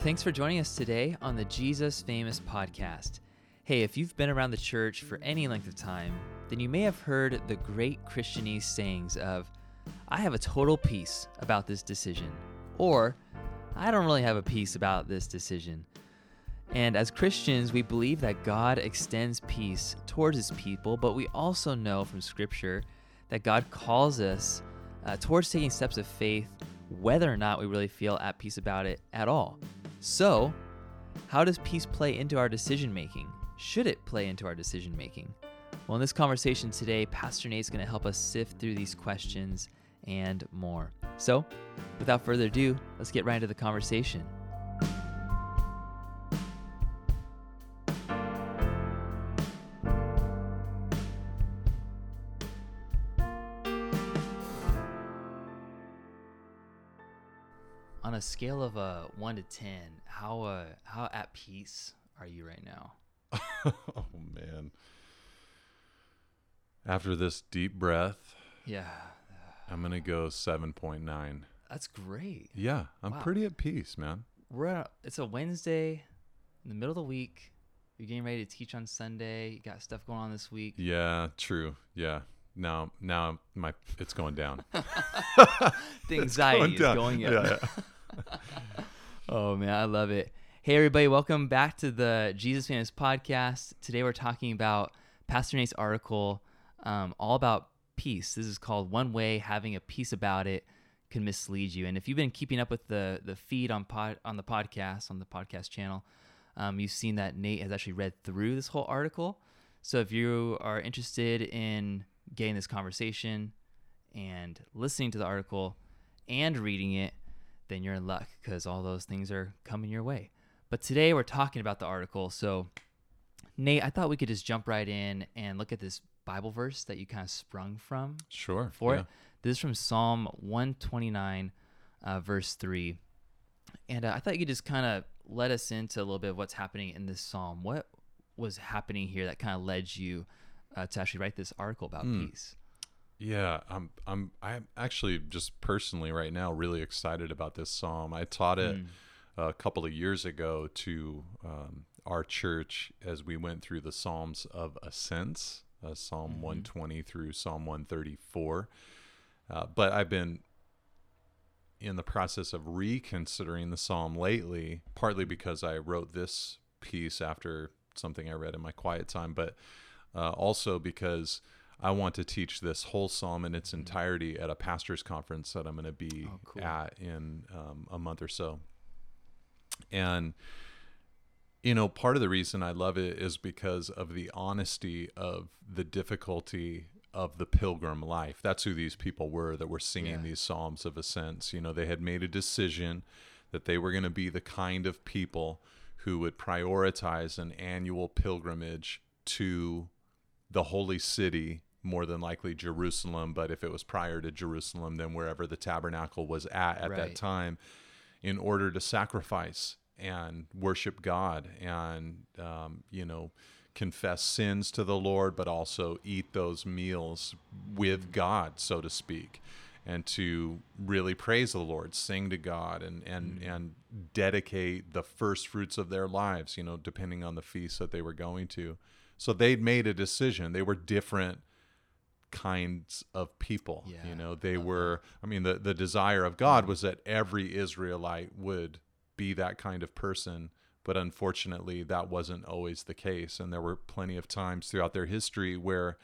Thanks for joining us today on the Jesus Famous podcast. Hey, if you've been around the church for any length of time, then you may have heard the great Christianese sayings of, I have a total peace about this decision, or I don't really have a peace about this decision. And as Christians, we believe that God extends peace towards his people, but we also know from Scripture that God calls us uh, towards taking steps of faith, whether or not we really feel at peace about it at all. So, how does peace play into our decision making? Should it play into our decision making? Well, in this conversation today, Pastor Nate's going to help us sift through these questions and more. So, without further ado, let's get right into the conversation. Scale of uh, one to ten, how uh, how at peace are you right now? oh man. After this deep breath, Yeah, I'm going to go 7.9. that's great. Yeah, I'm Wow. pretty at peace, man. We're at, it's a Wednesday in the middle of the week. You're getting ready to teach on Sunday. You got stuff going on this week. Yeah, true. Yeah. Now now my it's going down. The anxiety is down. going up. Yeah, yeah. Oh man, I love it. Hey everybody, welcome back to the Jesus Famous podcast. Today we're talking about Pastor Nate's article, um, all about peace. This is called "One Way Having a Peace About It Can Mislead You." And if you've been keeping up with the the feed on pod on the podcast on the podcast channel, um, you've seen that Nate has actually read through this whole article. So if you are interested in getting this conversation and listening to the article and reading it, then you're in luck because all those things are coming your way. But today we're talking about the article. So, Nate, I thought we could just jump right in and look at this Bible verse that you kind of sprung from Sure. for yeah. it. This is from Psalm 129, uh, verse 3. And uh, I thought you could just kind of let us into a little bit of what's happening in this psalm. What was happening here that kind of led you uh, to actually write this article about Hmm. peace? Yeah, I'm I'm I'm actually just personally right now really excited about this psalm. I taught it Mm. a couple of years ago to um, our church as we went through the Psalms of Ascents, uh, Psalm Mhm. 120 through Psalm 134. Uh, but I've been in the process of reconsidering the psalm lately, partly because I wrote this piece after something I read in my quiet time, but uh, also because I want to teach this whole psalm in its entirety at a pastor's conference that I'm going to be Oh, cool. at in um, a month or so. And you know, part of the reason I love it is because of the honesty of the difficulty of the pilgrim life. That's who these people were that were singing Yeah. these psalms of ascents. You know, they had made a decision that they were going to be the kind of people who would prioritize an annual pilgrimage to the holy city, more than likely Jerusalem, but if it was prior to Jerusalem, then wherever the tabernacle was at at Right. that time, in order to sacrifice and worship God and, um, you know, confess sins to the Lord, but also eat those meals with God, so to speak, and to really praise the Lord, sing to God, and and and dedicate the first fruits of their lives, you know, depending on the feast that they were going to. So they'd made a decision. They were different kinds of people. Yeah, you know, they were. I mean, the the desire of God was that every Israelite would be that kind of person. But unfortunately, that wasn't always the case, and there were plenty of times throughout their history where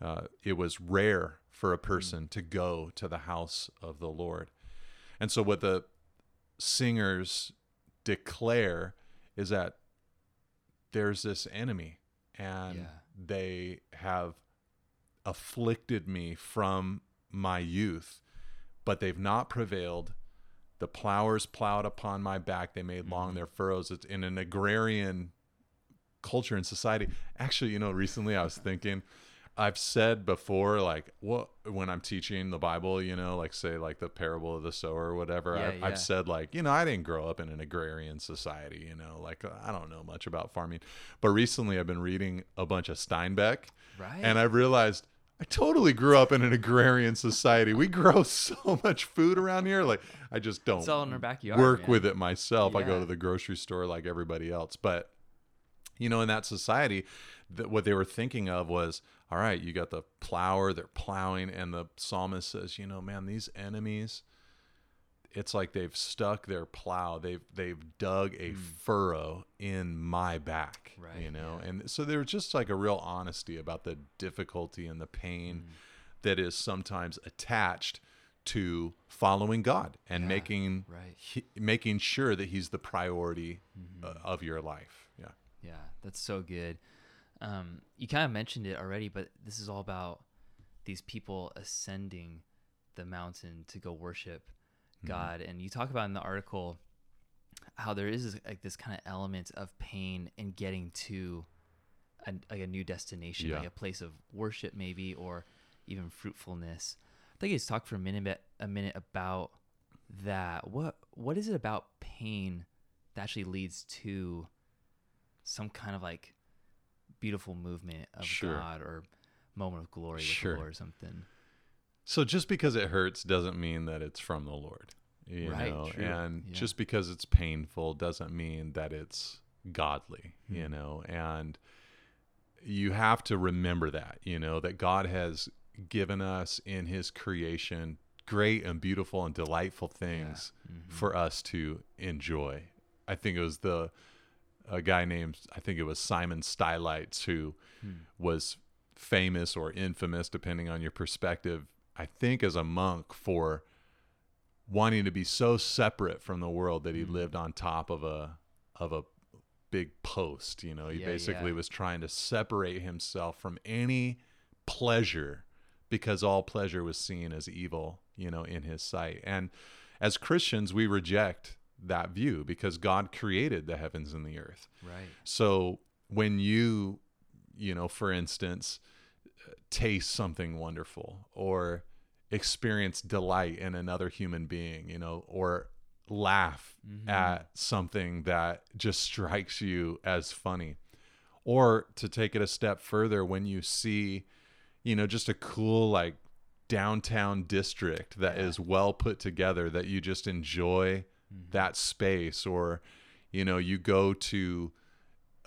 uh, it was rare for a person to go to the house of the Lord. And so, what the singers declare is that there's this enemy, and Yeah. they have afflicted me from my youth, but they've not prevailed. The plowers plowed upon my back; they made long Mhm. their furrows. It's in an agrarian culture and society. Actually, you know, recently I was thinking, I've said before, like, what when I'm teaching the Bible, you know, like say like the parable of the sower or whatever. Yeah, I've, yeah. I've said like, you know, I didn't grow up in an agrarian society, you know, like I don't know much about farming. But recently, I've been reading a bunch of Steinbeck, Right. and I've realized I totally grew up in an agrarian society. We grow so much food around here. Like I just don't It's all in our backyard. work man. with it myself. I go to the grocery store like everybody else. But you know, in that society, that what they were thinking of was, all right, you got the plower, they're plowing, and the psalmist says, you know, man, these enemies, it's like they've stuck their plow, they've they've dug a furrow in my back. Right, You know, yeah. and so there's just like a real honesty about the difficulty and the pain Hmm. that is sometimes attached to following God and Yeah, making right. he, making sure that he's the priority Mm-hmm. uh, of your life. Yeah. Yeah, that's so good. Um, you kind of mentioned it already, but this is all about these people ascending the mountain to go worship Mm-hmm. God. And you talk about in the article how there is this, like this kind of element of pain in getting to a, like a new destination, Yeah. like a place of worship, maybe, or even fruitfulness. I think let's talk for a minute, a minute about that. What what is it about pain that actually leads to some kind of like beautiful movement of Sure. God or moment of glory with Sure. or something? So just because it hurts doesn't mean that it's from the Lord. You Right, know, true. and Yeah. just because it's painful doesn't mean that it's godly, you Hmm. know, and you have to remember that, you know, that God has given us in his creation great and beautiful and delightful things Mm-hmm. for us to enjoy. I think it was the a guy named I think it was Simon Stylites who was famous or infamous depending on your perspective. I think as a monk for wanting to be so separate from the world that he mm-hmm. lived on top of a of a big post, you know. He Yeah, basically yeah. was trying to separate himself from any pleasure because all pleasure was seen as evil, you know, in his sight. And as Christians, we reject that view because God created the heavens and the earth. Right. So when you, you know, for instance, taste something wonderful or experience delight in another human being, you know, or laugh mm-hmm. at something that just strikes you as funny. Or to take it a step further, when you see, you know, just a cool, like, downtown district that is well put together that you just enjoy mm-hmm. that space or you know you go to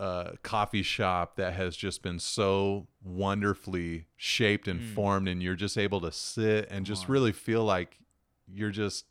a coffee shop that has just been so wonderfully shaped and hmm. formed and you're just able to sit and just on. really feel like you're just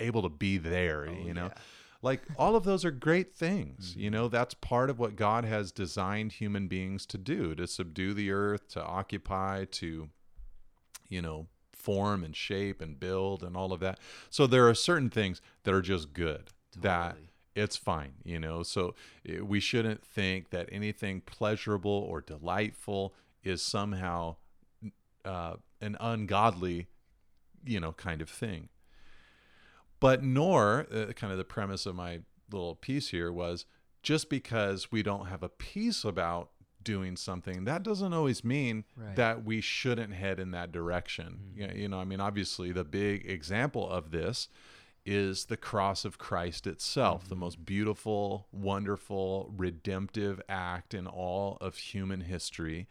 able to be there Oh, you know yeah. like all of those are great things you mm-hmm. know that's part of what god has designed human beings to do to subdue the earth to occupy to you know form and shape and build and all of that so there are certain things that are just good that Totally. It's fine you know? So eh, we shouldn't think that anything pleasurable or delightful is somehow uh, an ungodly you know kind of thing. But nor uh, kind of the premise of my little piece here was just because we don't have a peace about doing something that doesn't always mean Right. that we shouldn't head in that direction. Yeah, you know i mean obviously the big example of this is the cross of Christ itself, the mm-hmm. most beautiful, wonderful, redemptive act in all of human history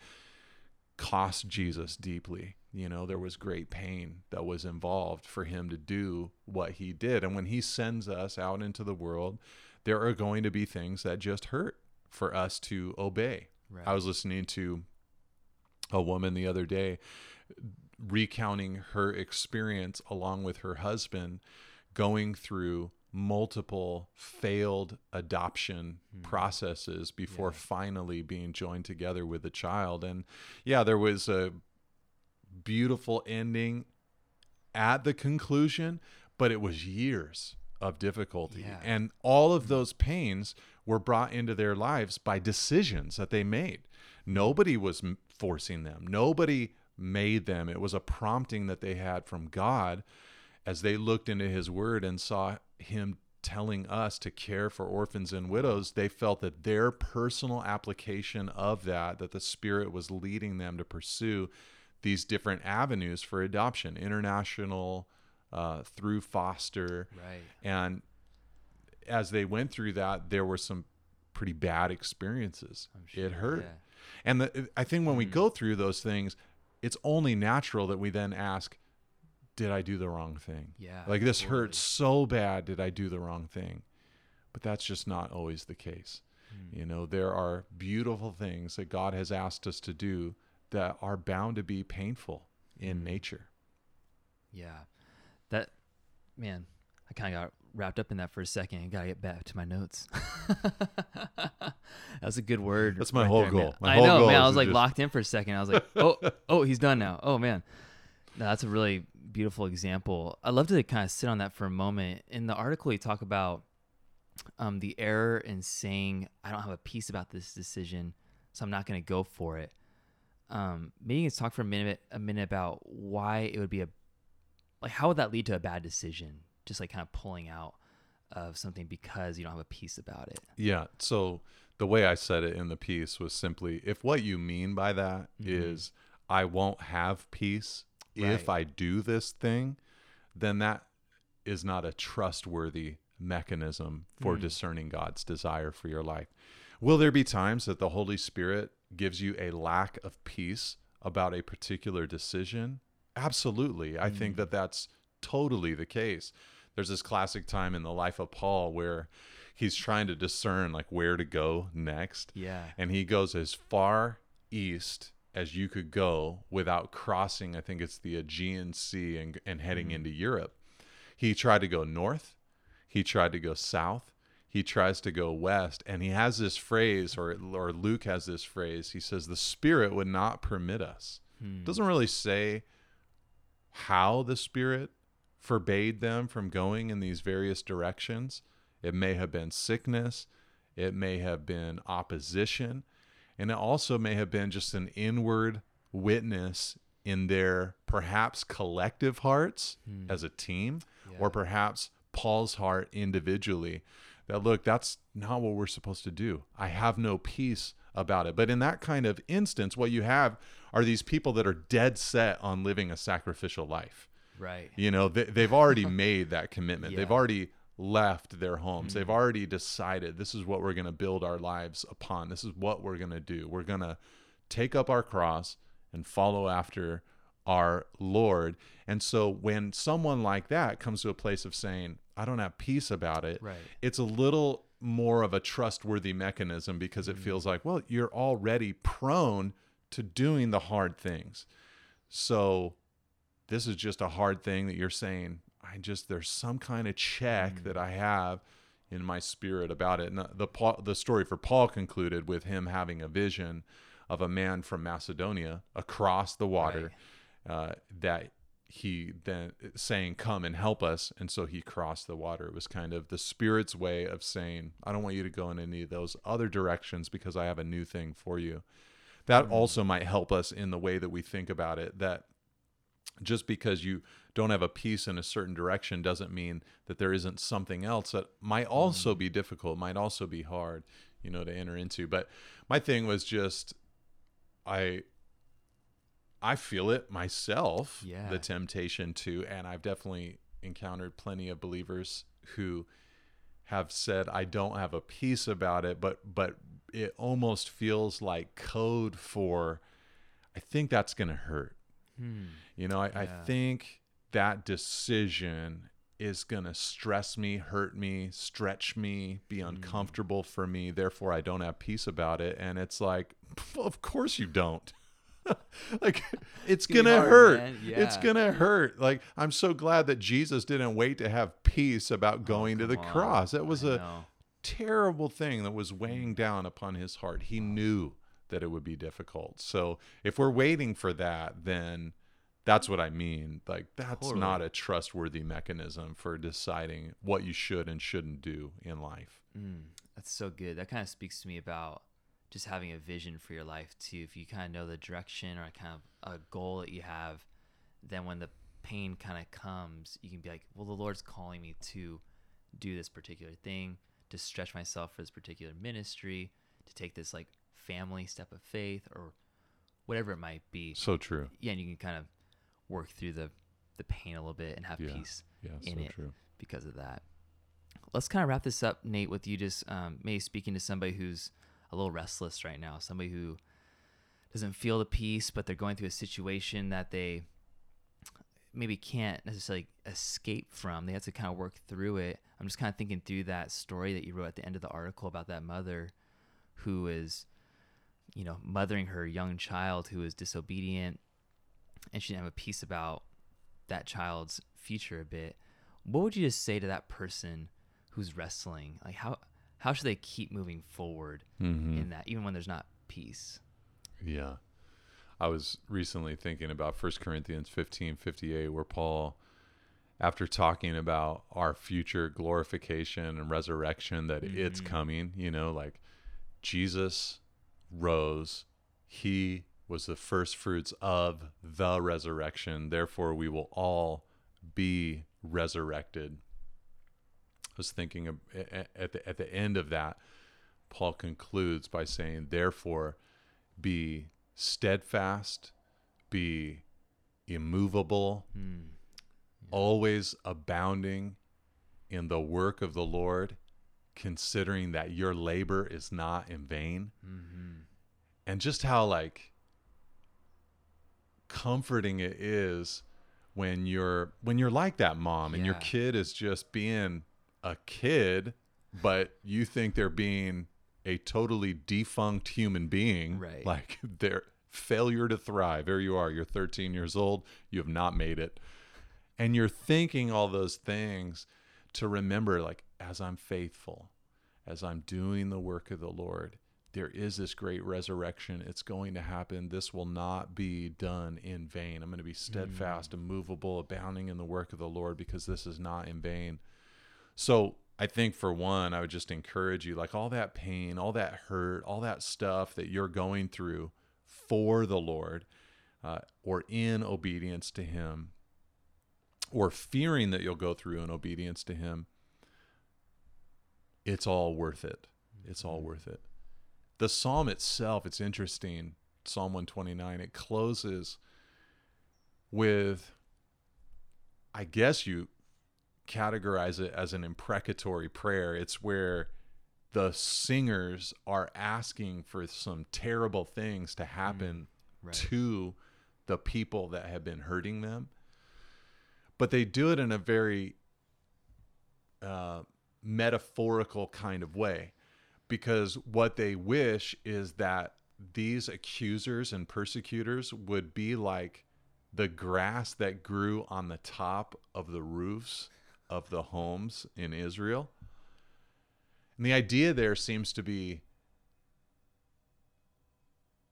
cost Jesus deeply. You know, there was great pain that was involved for him to do what he did. And when he sends us out into the world, there are going to be things that just hurt for us to obey. Right. I was listening to a woman the other day recounting her experience along with her husband going through multiple failed adoption hmm. processes before finally being joined together with the child. And yeah there was a beautiful ending at the conclusion but it was years of difficulty. Yeah. and all of those pains were brought into their lives by decisions that they made. Nobody was forcing them. Nobody made them. It was a prompting that they had from god as they looked into his word and saw him telling us to care for orphans and widows they felt that their personal application of that that the spirit was leading them to pursue these different avenues for adoption international uh, through foster Right. and as they went through that there were some pretty bad experiences I'm sure, it hurt yeah. and the, i think when we go through those things it's only natural that we then ask, did I do the wrong thing? Yeah. Like this hurts so bad. Did I do the wrong thing? But that's just not always the case. Hmm. You know, there are beautiful things that God has asked us to do that are bound to be painful in Mm. nature. Yeah. That man, I kind of got wrapped up in that for a second and got to get back to my notes. that was a good word. That's my whole man. goal. My I whole know, goal man. I was like just- locked in for a second. I was like, "Oh, oh, he's done now." Oh man. No, that's a really beautiful example. I'd love to kind of sit on that for a moment. In the article, you talk about um, the error in saying, I don't have a peace about this decision, so I'm not going to go for it. Um, maybe you can talk for a minute, a minute about why it would be a, like, how would that lead to a bad decision? Just like kind of pulling out of something because you don't have a peace about it. Yeah. So the way I said it in the piece was simply if what you mean by that is Mhm. I won't have peace if I do this thing, then that is not a trustworthy mechanism for Mm. discerning God's desire for your life. Will there be times that the Holy Spirit gives you a lack of peace about a particular decision? Absolutely. I think Mm. that that's totally the case. There's this classic time in the life of Paul where he's trying to discern like where to go next Yeah. and he goes as far east as you could go without crossing i think it's the aegean sea and, and heading Mhm. into europe. He tried to go north. He tried to go south. He tries to go west. And he has this phrase or or luke has this phrase. He says the spirit would not permit us. Hmm. doesn't really say how the spirit forbade them from going in these various directions. It may have been sickness. It may have been opposition and it also may have been just an inward witness in their perhaps collective hearts Hmm. as a team Yeah. or perhaps Paul's heart individually that look that's not what we're supposed to do i have no peace about it but in that kind of instance what you have are these people that are dead set on living a sacrificial life right. you know they, they've already made that commitment they've already left their homes they've Mhm. already decided this is what we're going to build our lives upon this is what we're going to do we're going to take up our cross and follow after our lord and so when someone like that comes to a place of saying i don't have peace about it Right. it's a little more of a trustworthy mechanism because it Mhm. feels like well you're already prone to doing the hard things so this is just a hard thing that you're saying i just there's some kind of check Mm. that i have in my spirit about it and the Paul, the story for paul concluded with him having a vision of a man from macedonia across the water uh, that he then saying come and help us and so he crossed the water it was kind of the spirit's way of saying i don't want you to go in any of those other directions because i have a new thing for you that Mm. also might help us in the way that we think about it that just because you don't have a peace in a certain direction doesn't mean that there isn't something else that might also be difficult might also be hard you know to enter into but my thing was just i i feel it myself Yeah. the temptation to and i've definitely encountered plenty of believers who have said i don't have a peace about it but but it almost feels like code for i think that's going to hurt Hmm. you know, I, I think that decision is going to stress me, hurt me, stretch me, be Mm. uncomfortable for me. Therefore, I don't have peace about it. And it's like, well, of course you don't. like, it's gonna gonna hard, hurt. man. It's going to hurt. Like, I'm so glad that Jesus didn't wait to have peace about going to the Oh, on. cross. That was I a know. terrible thing that was weighing down upon his heart. He knew that it would be difficult. So if we're waiting for that, then that's what I mean. Like that's Totally. not a trustworthy mechanism for deciding what you should and shouldn't do in life. Mm, that's so good. That kind of speaks to me about just having a vision for your life too. If you kind of know the direction or a kind of a goal that you have, then when the pain kind of comes, you can be like, well, the Lord's calling me to do this particular thing, to stretch myself for this particular ministry, to take this like family step of faith or whatever it might be. So true. Yeah, and you can kind of work through the the pain a little bit and have Yeah. peace Yeah, in so it. true. because of that. Let's kind of wrap this up, Nate, with you just um, maybe speaking to somebody who's a little restless right now, somebody who doesn't feel the peace, but they're going through a situation that they maybe can't necessarily escape from. They have to kind of work through it. I'm just kind of thinking through that story that you wrote at the end of the article about that mother who is, you know, mothering her young child who is disobedient and she didn't have a peace about that child's future a bit. What would you just say to that person who's wrestling? Like how how should they keep moving forward Mm-hmm. in that, even when there's not peace? Yeah. I was recently thinking about 1 Corinthians 15 58, where Paul, after talking about our future glorification and resurrection, that it's Mhm. coming, you know, like Jesus rose, he was the first fruits of the resurrection. Therefore, we will all be resurrected. I was thinking of, at the, at the end of that, Paul concludes by saying, Therefore, be steadfast, be immovable, Hmm. always abounding in the work of the Lord, considering that your labor is not in vain. Mm-hmm. And just how like comforting it is when you're when you're like that mom and your kid is just being a kid, but you think they're being a totally defunct human being. Right. Like their failure to thrive. There you are. You're 13 years old. You have not made it. And you're thinking all those things to remember, like, as I'm faithful, as I'm doing the work of the Lord, there is this great resurrection. It's going to happen. This will not be done in vain. I'm going to be steadfast, immovable, abounding in the work of the Lord because this is not in vain. So I think for one, I would just encourage you like all that pain, all that hurt, all that stuff that you're going through for the Lord uh, or in obedience to Him or fearing that you'll go through in obedience to Him, it's all worth it. It's all worth it. The psalm itself, it's interesting. Psalm 129, it closes with, I guess you categorize it as an imprecatory prayer. It's where the singers are asking for some terrible things to happen Right. to the people that have been hurting them. But they do it in a very uh, metaphorical kind of way because what they wish is that these accusers and persecutors would be like the grass that grew on the top of the roofs of the homes in Israel. And the idea there seems to be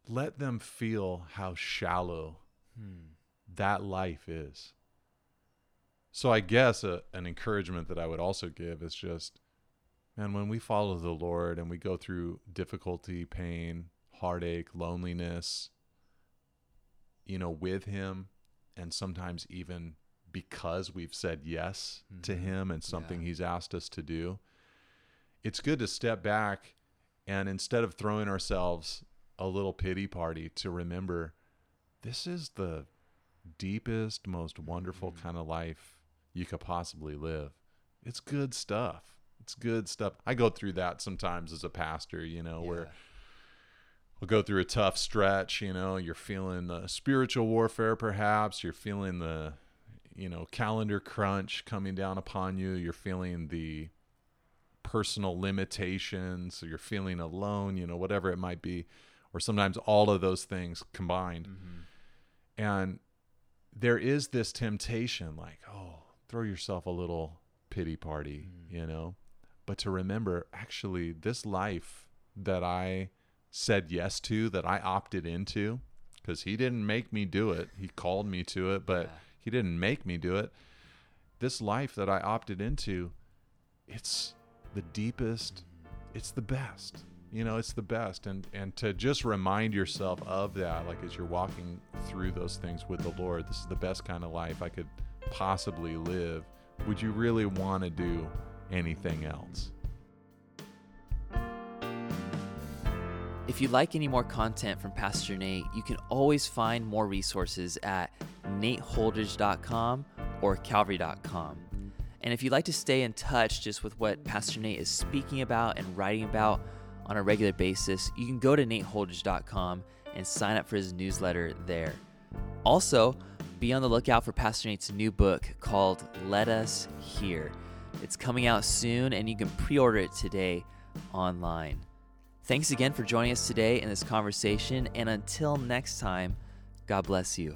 let them feel how shallow Hmm. that life is. So I guess a, an encouragement that I would also give is just, man, when we follow the Lord and we go through difficulty, pain, heartache, loneliness, you know, with Him, and sometimes even because we've said yes to Mhm. Him and something Yeah. He's asked us to do, it's good to step back and instead of throwing ourselves a little pity party, to remember this is the deepest, most wonderful Mhm. kind of life you could possibly live. It's good stuff. It's good stuff. I go through that sometimes as a pastor, you know, where we'll go through a tough stretch, you know, you're feeling the spiritual warfare perhaps, you're feeling the you know, calendar crunch coming down upon you, you're feeling the personal limitations, you're feeling alone, you know, whatever it might be, or sometimes all of those things combined. Mhm. And there is this temptation like, oh, throw yourself a little pity party, Mm. you know? But to remember, actually, this life that I said yes to, that I opted into, because he didn't make me do it, he called me to it, but Yeah. he didn't make me do it. This life that I opted into, it's the deepest, it's the best. You know, it's the best. And and to just remind yourself of that, like as you're walking through those things with the Lord, this is the best kind of life I could possibly live. Would you really want to do anything else? If you'd like any more content from Pastor Nate, you can always find more resources at nateholdridge.com or calvary.com. And if you'd like to stay in touch just with what Pastor Nate is speaking about and writing about on a regular basis, you can go to nateholdridge.com and sign up for his newsletter there. Also, be on the lookout for Pastor Nate's new book called Let Us Hear. It's coming out soon, and you can pre order it today online. Thanks again for joining us today in this conversation, and until next time, God bless you.